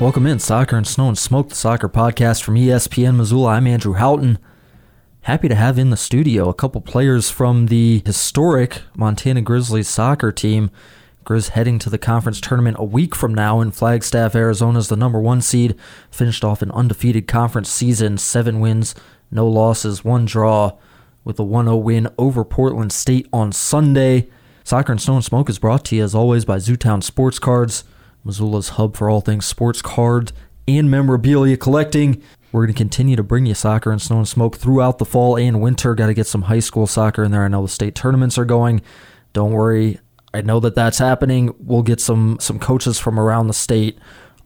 Welcome in, Soccer and Snow and Smoke, the soccer podcast from ESPN Missoula. I'm Andrew Houghton. Happy to have in the studio a couple players from the historic Montana Grizzlies soccer team. Grizz heading to the conference tournament a week from now in Flagstaff, Arizona, as the number one seed. Finished off an undefeated conference season, seven wins, no losses, one draw, with a 1 0 win over Portland State on Sunday. Soccer and Snow and Smoke is brought to you as always by Zootown Sports Cards, Missoula's hub for all things sports cards and memorabilia collecting. We're going to continue to bring you soccer and snow and smoke throughout the fall and winter. Got to get some high school soccer in there. I know the state tournaments are going. Don't worry. I know that that's happening. We'll get some some coaches from around the state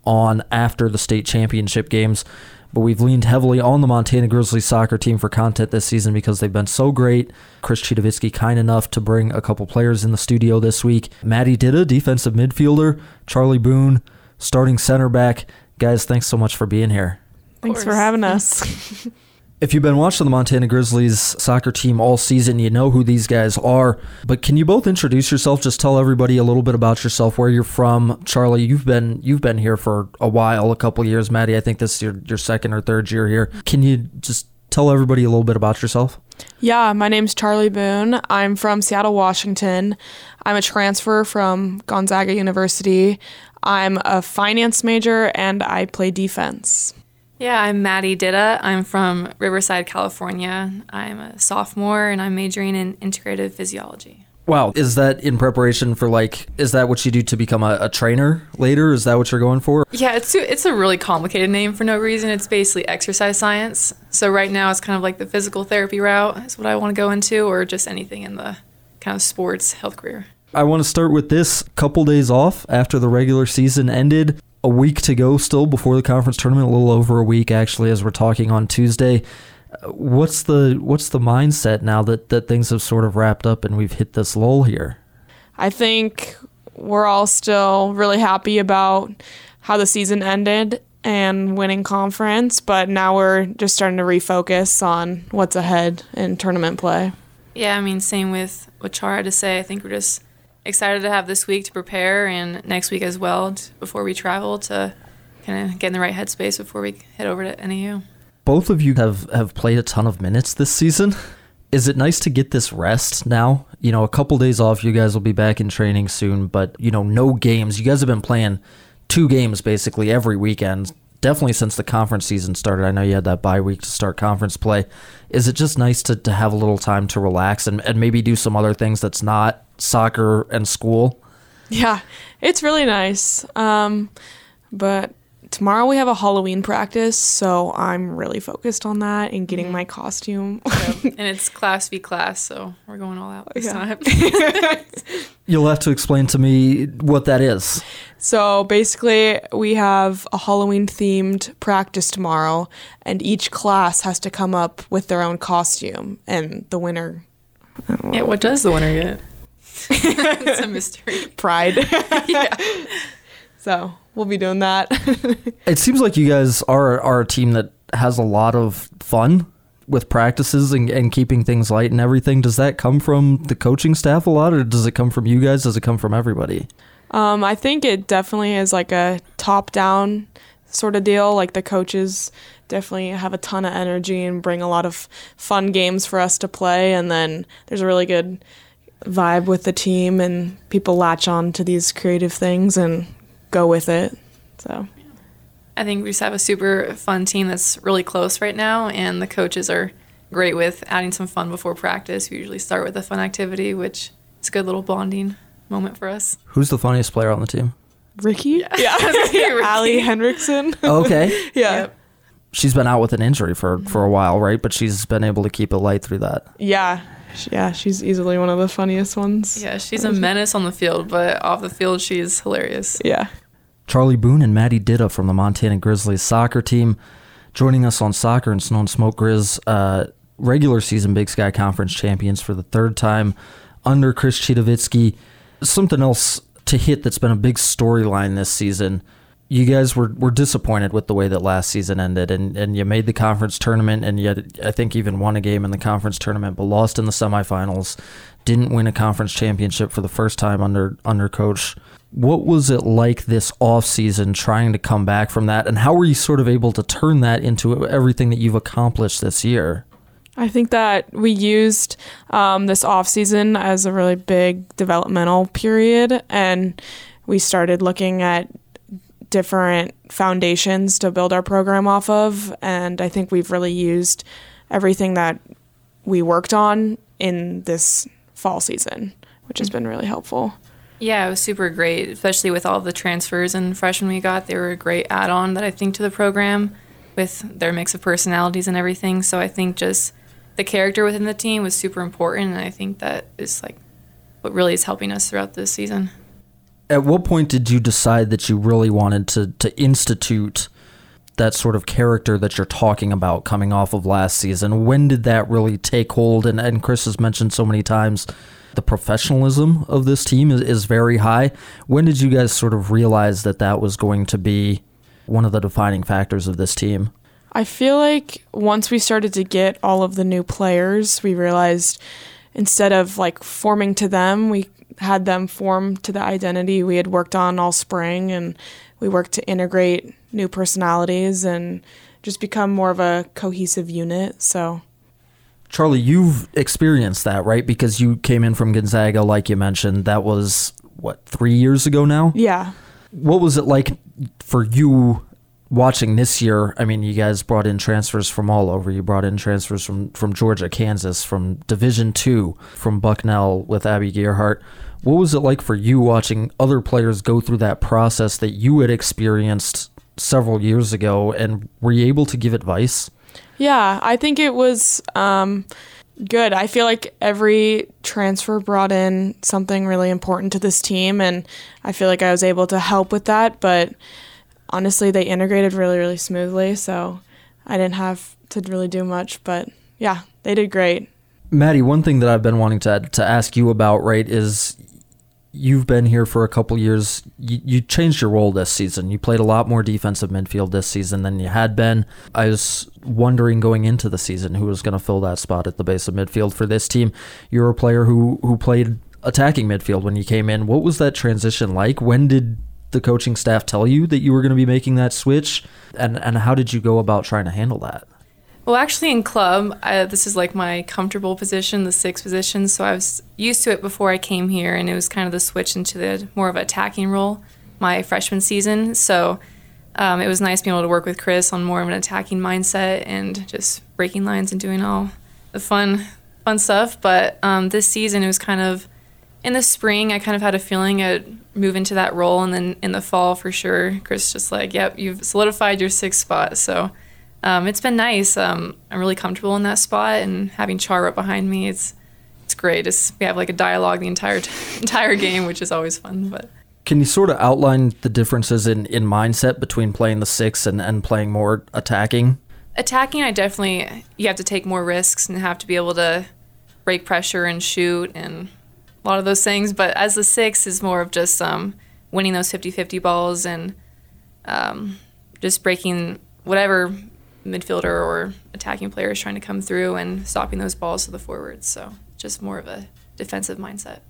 on after the state championship games. But we've leaned heavily on the Montana Grizzlies soccer team for content this season because they've been so great. Chris Citowicki kind enough to bring a couple players in the studio this week. Maddie Ditta, defensive midfielder. Charley Boone, starting center back. Guys, thanks so much for being here. Thanks for having us. If you've been watching the Montana Grizzlies soccer team all season, you know who these guys are. But can you both introduce yourself? Just tell everybody a little bit about yourself, where you're from. Charley, you've been you've been here for a while, a couple years. Maddie, I think this is your, your second or third year here. Can you just tell everybody a little bit about yourself? yeah, my name's Charley Boone. I'm from Seattle, Washington. I'm a transfer from Gonzaga University. I'm a finance major and I play defense. Yeah, I'm Maddie Ditta. I'm from Riverside, California. I'm a sophomore and I'm majoring in integrative physiology. Wow, is that in preparation for like? Is that what you do to become a, a trainer later? Is that what you're going for? Yeah, it's it's a really complicated name for no reason. It's basically exercise science. So right now it's kind of like the physical therapy route is what I want to go into, or just anything in the kind of sports health career. I want to start with this couple days off after the regular season ended. A week to go still before the conference tournament, a little over a week actually as we're talking on Tuesday. Uh, What's the what's the mindset now that that things have sort of wrapped up and we've hit this lull here? I think we're all still really happy about how the season ended and winning conference, but now we're just starting to refocus on what's ahead in tournament play. Yeah, I mean, same with what Char had to say. I think we're just excited to have this week to prepare and next week as well before we travel to kind of get in the right headspace before we head over to NAU. Both of you have have played a ton of minutes this season. Is it nice to get this rest now? You know, a couple days off, you guys will be back in training soon, but you know, no games. You guys have been playing two games basically every weekend. Definitely since the conference season started. I know you had that bye week to start conference play. Is it just nice to, to have a little time to relax and, and maybe do some other things that's not soccer and school? Yeah, it's really nice. Um, but tomorrow we have a Halloween practice, so I'm really focused on that and getting my costume. and it's class v class, so we're going all out this Yeah. time. You'll have to explain to me what that is. so basically, we have a Halloween themed practice tomorrow, and each class has to come up with their own costume, and the winner, yeah, what does the winner get? it's a mystery. pride. Yeah. so we'll be doing that. It seems like you guys are are a team that has a lot of fun with practices and, and keeping things light and everything. Does that come from the coaching staff a lot, or does it come from you guys? Does it come from everybody? Um, I think it definitely is like a top down sort of deal. Like the coaches definitely have a ton of energy and bring a lot of fun games for us to play. And then there's a really good vibe with the team, and people latch on to these creative things and go with it. So, I think we just have a super fun team that's really close right now, and the coaches are great with adding some fun before practice. We usually start with a fun activity, which is a good little bonding moment for us. Who's the funniest player on the team? Ricky? Yeah. Allie Hendrickson. Oh, okay, yeah. Yep. she's been out with an injury for for a while, right? But she's been able to keep it light through that. Yeah. Sh- Yeah, she's easily one of the funniest ones. Yeah, she's a menace on the field, but off the field, she's hilarious. Yeah. Charley Boone and Maddie Ditta from the Montana Grizzlies soccer team joining us on Soccer and Snow and Smoke Grizz, uh, regular season Big Sky Conference champions for the third time under Chris Citowicki. Something else to hit that's been a big storyline this season. You guys were, were disappointed with the way that last season ended, and, and you made the conference tournament, and yet I think even won a game in the conference tournament, but lost in the semifinals. Didn't win a conference championship for the first time under under Coach What was it like this offseason trying to come back from that? And how were you sort of able to turn that into everything that you've accomplished this year? I think that we used um, this off season as a really big developmental period, and we started looking at different foundations to build our program off of. And I think we've really used everything that we worked on in this fall season, which has been really helpful. Yeah, it was super great, especially with all the transfers and freshmen we got. They were a great add on that I think to the program with their mix of personalities and everything. So I think just the character within the team was super important, and I think that is like what really is helping us throughout this season. At what point did you decide that you really wanted to to institute that sort of character that you're talking about coming off of last season? When did that really take hold? And and Chris has mentioned so many times the professionalism of this team is, is very high. When did you guys sort of realize that that was going to be one of the defining factors of this team? I feel like once we started to get all of the new players, we realized instead of like forming to them, we had them form to the identity we had worked on all spring and we worked to integrate new personalities and just become more of a cohesive unit. So Charley, you've experienced that, right? Because you came in from Gonzaga, like you mentioned. That was, what, three years ago now? Yeah. What was it like for you watching this year? I mean, you guys brought in transfers from all over. You brought in transfers from, from Georgia, Kansas, from Division Two, from Bucknell with Abby Gearhart. What was it like for you watching other players go through that process that you had experienced several years ago? And were you able to give advice? Yeah, I think it was um, good. I feel like every transfer brought in something really important to this team, and I feel like I was able to help with that. But honestly, they integrated really, really smoothly, so I didn't have to really do much. But yeah, they did great. Maddie, one thing that I've been wanting to to ask you about, right, is you've been here for a couple years. You, you, changed your role this season. You played a lot more defensive midfield this season than you had been. I was wondering going into the season who was going to fill that spot at the base of midfield for this team. You're a player who who played attacking midfield when you came in. What was that transition like? When did the coaching staff tell you that you were going to be making that switch? And and how did you go about trying to handle that? Well, actually, in club, I, this is like my comfortable position, the sixth position. So I was used to it before I came here, and it was kind of the switch into the more of an attacking role my freshman season. So um, it was nice being able to work with Chris on more of an attacking mindset and just breaking lines and doing all the fun, fun stuff. But um, this season, it was kind of in the spring. I kind of had a feeling I'd move into that role, and then in the fall, for sure, Chris just like, "Yep, you've solidified your sixth spot." So um, it's been nice. Um, I'm really comfortable in that spot, and having Char up behind me, it's it's great. It's, we have like a dialogue the entire t- entire game, which is always fun. But can you sort of outline the differences in, in mindset between playing the six and, and playing more attacking? Attacking, I definitely you have to take more risks and have to be able to break pressure and shoot and a lot of those things. But as the six is more of just um, winning those 50-50 balls and um, just breaking whatever midfielder or attacking players trying to come through and stopping those balls to the forwards. So just more of a defensive mindset.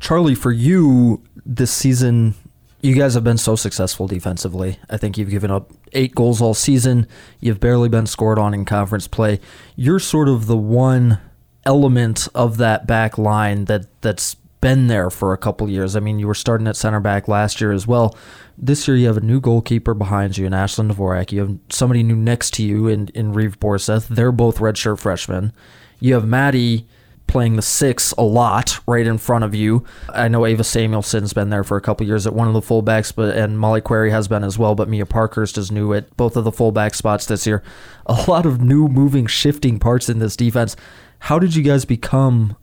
Charley, for you this season, you guys have been so successful defensively. I think you've given up eight goals all season. You've barely been scored on in conference play. You're sort of the one element of that back line that that's been there for a couple years. I mean, you were starting at center back last year as well. This year, you have a new goalkeeper behind you in Ashlyn Dvorak. You have somebody new next to you in, in Reeve Borseth. They're both redshirt freshmen. You have Maddie playing the six a lot right in front of you. I know Ava Samuelson's been there for a couple years at one of the fullbacks, but and Molly Query has been as well. But Mia Parkhurst is new at both of the fullback spots this year. A lot of new, moving, shifting parts in this defense. How did you guys become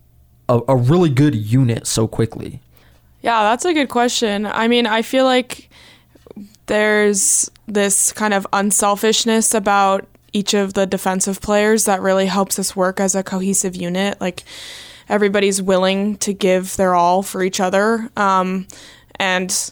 a, a really good unit so quickly? Yeah, that's a good question. I mean, I feel like there's this kind of unselfishness about each of the defensive players that really helps us work as a cohesive unit. Like everybody's willing to give their all for each other. Um, and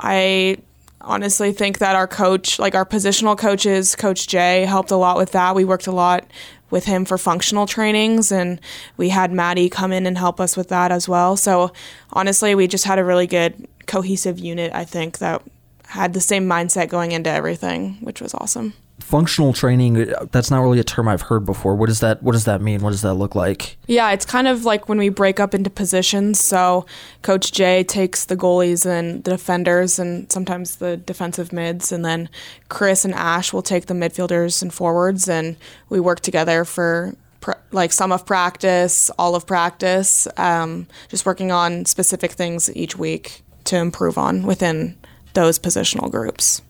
I honestly think that our coach, like our positional coaches, Coach Jay, helped a lot with that. We worked a lot with him for functional trainings, and we had Maddie come in and help us with that as well. So honestly, we just had a really good cohesive unit, I think, that had the same mindset going into everything, which was awesome functional training that's not really a term I've heard before. What does that what does that mean? What does that look like? Yeah, it's kind of like when we break up into positions. So coach Jay takes the goalies and the defenders and sometimes the defensive mids and then Chris and Ash will take the midfielders and forwards and we work together for like some of practice, all of practice, um, just working on specific things each week to improve on within those positional groups.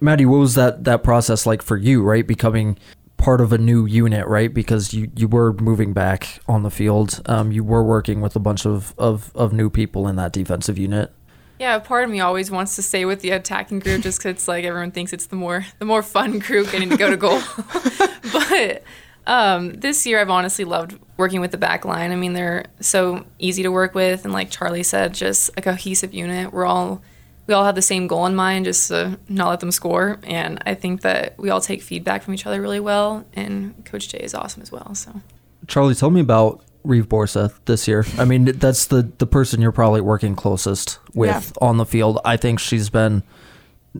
Maddie, what was that that process like for you? Right, becoming part of a new unit, right? Because you, you were moving back on the field. Um, you were working with a bunch of, of, of new people in that defensive unit. Yeah, part of me always wants to stay with the attacking group just because it's like everyone thinks it's the more the more fun group getting to go to goal. but um, this year, I've honestly loved working with the back line. I mean, they're so easy to work with, and like Charley said, just a cohesive unit. We're all we all have the same goal in mind, just to not let them score. And I think that we all take feedback from each other really well. And Coach Jay is awesome as well. So, Charley, tell me about Reeve Borseth this year. I mean, that's the the person you're probably working closest with yeah. on the field. I think she's been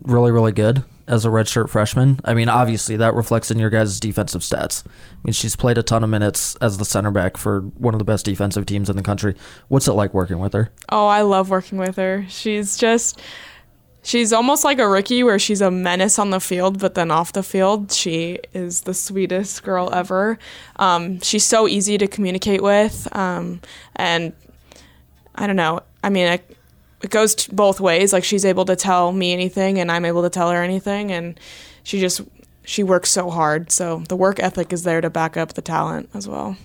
really, really good as a redshirt freshman. I mean, obviously that reflects in your guys' defensive stats. I mean, she's played a ton of minutes as the center back for one of the best defensive teams in the country. What's it like working with her? Oh, I love working with her. She's just she's almost like a rookie where she's a menace on the field, but then off the field, she is the sweetest girl ever. Um, she's so easy to communicate with, um, and I don't know. I mean, I, it goes both ways. Like she's able to tell me anything, and I'm able to tell her anything, and she just she works so hard. So the work ethic is there to back up the talent as well.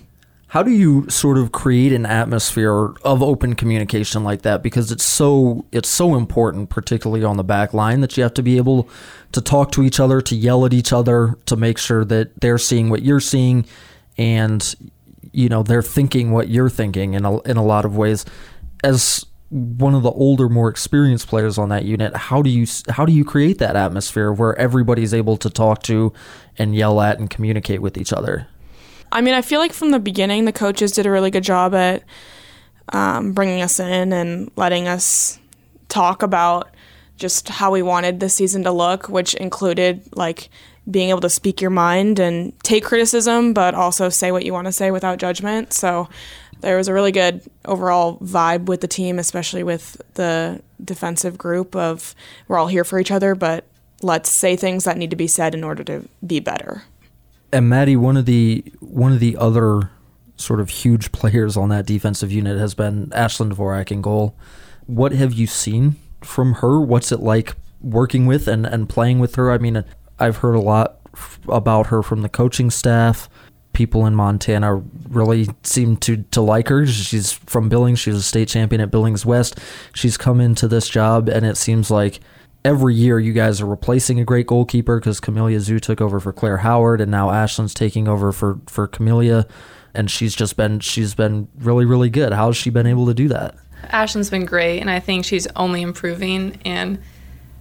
How do you sort of create an atmosphere of open communication like that? Because it's so it's so important, particularly on the back line, that you have to be able to talk to each other, to yell at each other, to make sure that they're seeing what you're seeing, and you know they're thinking what you're thinking in a, in a lot of ways. As one of the older, more experienced players on that unit, how do you how do you create that atmosphere where everybody's able to talk to and yell at and communicate with each other? I mean, I feel like from the beginning, the coaches did a really good job at um, bringing us in and letting us talk about just how we wanted the season to look, which included like being able to speak your mind and take criticism, but also say what you want to say without judgment. So there was a really good overall vibe with the team, especially with the defensive group of we're all here for each other, but let's say things that need to be said in order to be better. And Maddie, one of the one of the other sort of huge players on that defensive unit has been Ashlyn Dvorak in goal. What have you seen from her? What's it like working with and, and playing with her? I mean, I've heard a lot about her from the coaching staff people in Montana really seem to to like her. She's from Billings. She's a state champion at Billings West. She's come into this job, and it seems like every year you guys are replacing a great goalkeeper because Camellia Xu took over for Claire Howard, and now Ashlyn's taking over for for Camellia, and she's just been she's been really really good. How's she been able to do that? Ashlyn's been great, and I think she's only improving and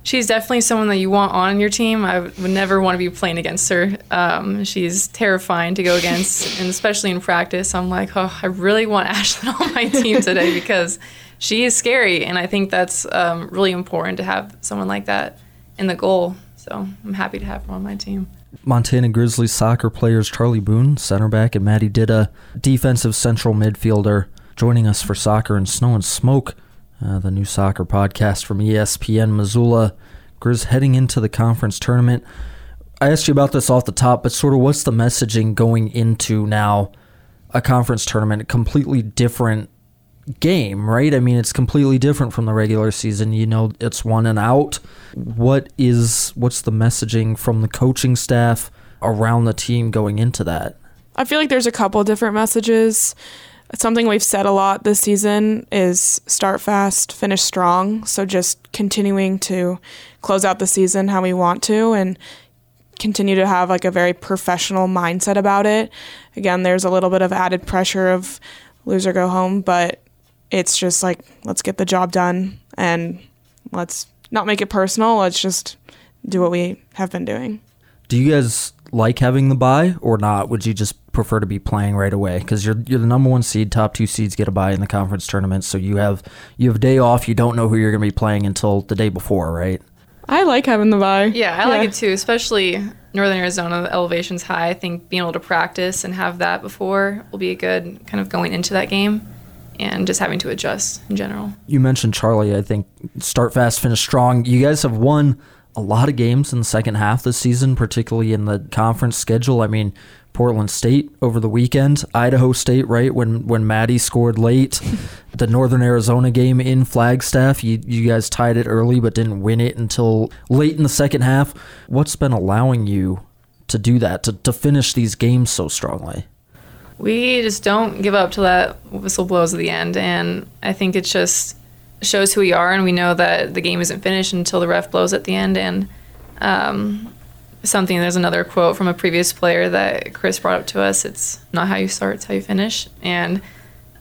she's definitely someone that you want on your team. I would never want to be playing against her. Um, she's terrifying to go against, and especially in practice. I'm like, oh, I really want Ashlyn on my team today because she is scary, and I think that's um, really important to have someone like that in the goal. So I'm happy to have her on my team. Montana Grizzlies soccer players Charley Boone, center back, and Maddie Ditta, defensive central midfielder, joining us for soccer and snow and smoke. Uh, the new soccer podcast from ESPN Missoula. Grizz heading into the conference tournament. I asked you about this off the top, but sort of what's the messaging going into now a conference tournament? A completely different game, right? I mean, it's completely different from the regular season. You know, it's one and out. What is what's the messaging from the coaching staff around the team going into that? I feel like there's a couple different messages something we've said a lot this season is start fast, finish strong. So just continuing to close out the season how we want to and continue to have like a very professional mindset about it. Again, there's a little bit of added pressure of lose or go home, but it's just like let's get the job done and let's not make it personal. Let's just do what we have been doing. Do you guys like having the buy or not? Would you just prefer to be playing right away? Because you're you're the number one seed. Top two seeds get a buy in the conference tournament, so you have you have a day off. You don't know who you're going to be playing until the day before, right? I like having the buy. Yeah, I like it too, especially Northern Arizona. The elevation's high. I think being able to practice and have that before will be a good kind of going into that game and just having to adjust in general. You mentioned Charley. I think start fast, finish strong. You guys have won a lot of games in the second half this season, particularly in the conference schedule. I mean, Portland State over the weekend, Idaho State, right when when Maddie scored late, the Northern Arizona game in Flagstaff. You you guys tied it early but didn't win it until late in the second half. What's been allowing you to do that to to finish these games so strongly? We just don't give up till that whistle blows at the end, and I think it's just shows who we are, and we know that the game isn't finished until the ref blows at the end. And um, something, there's another quote from a previous player that Chris brought up to us. It's not how you start, it's how you finish. And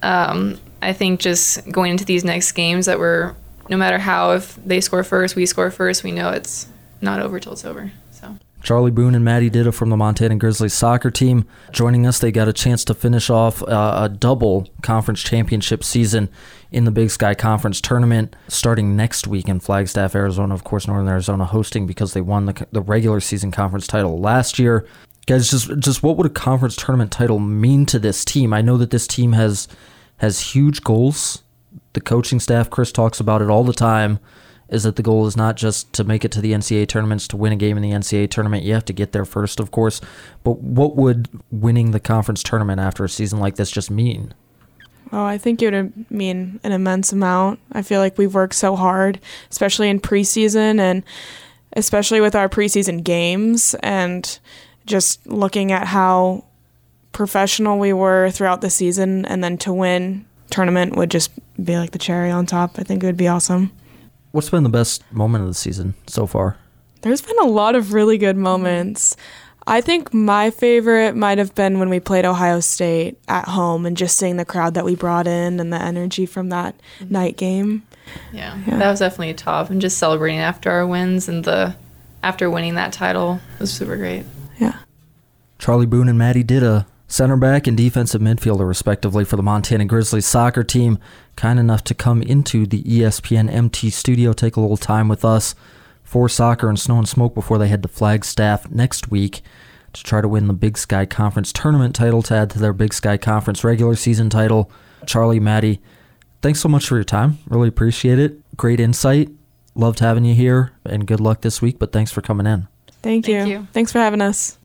um, I think just going into these next games that we're, no matter how, if they score first, we score first, we know it's not over till it's over. Charley Boone and Maddie Ditta from the Montana Grizzlies soccer team joining us. They got a chance to finish off uh, a double conference championship season in the Big Sky Conference tournament starting next week in Flagstaff, Arizona. Of course, Northern Arizona hosting because they won the, the regular season conference title last year. Guys, just just what would a conference tournament title mean to this team? I know that this team has has huge goals. The coaching staff, Chris talks about it all the time is that the goal is not just to make it to the NCAA tournaments to win a game in the NCAA tournament. You have to get there first, of course. But what would winning the conference tournament after a season like this just mean? Oh, I think it would mean an immense amount. I feel like we've worked so hard, especially in preseason and especially with our preseason games and just looking at how professional we were throughout the season and then to win tournament would just be like the cherry on top. I think it would be awesome. What's been the best moment of the season so far? There's been a lot of really good moments. I think my favorite might have been when we played Ohio State at home and just seeing the crowd that we brought in and the energy from that mm-hmm. night game. Yeah, yeah, that was definitely a top. And just celebrating after our wins and the after winning that title was super great. Yeah. Charley Boone and Maddie Ditta center back and defensive midfielder, respectively, for the Montana Grizzlies soccer team. Kind enough to come into the ESPN MT studio, take a little time with us for soccer and snow and smoke before they head to Flagstaff next week to try to win the Big Sky Conference tournament title to add to their Big Sky Conference regular season title. Charley, Maddie, thanks so much for your time. Really appreciate it. Great insight. Loved having you here, and good luck this week, but thanks for coming in. Thank you. Thank you. Thanks for having us.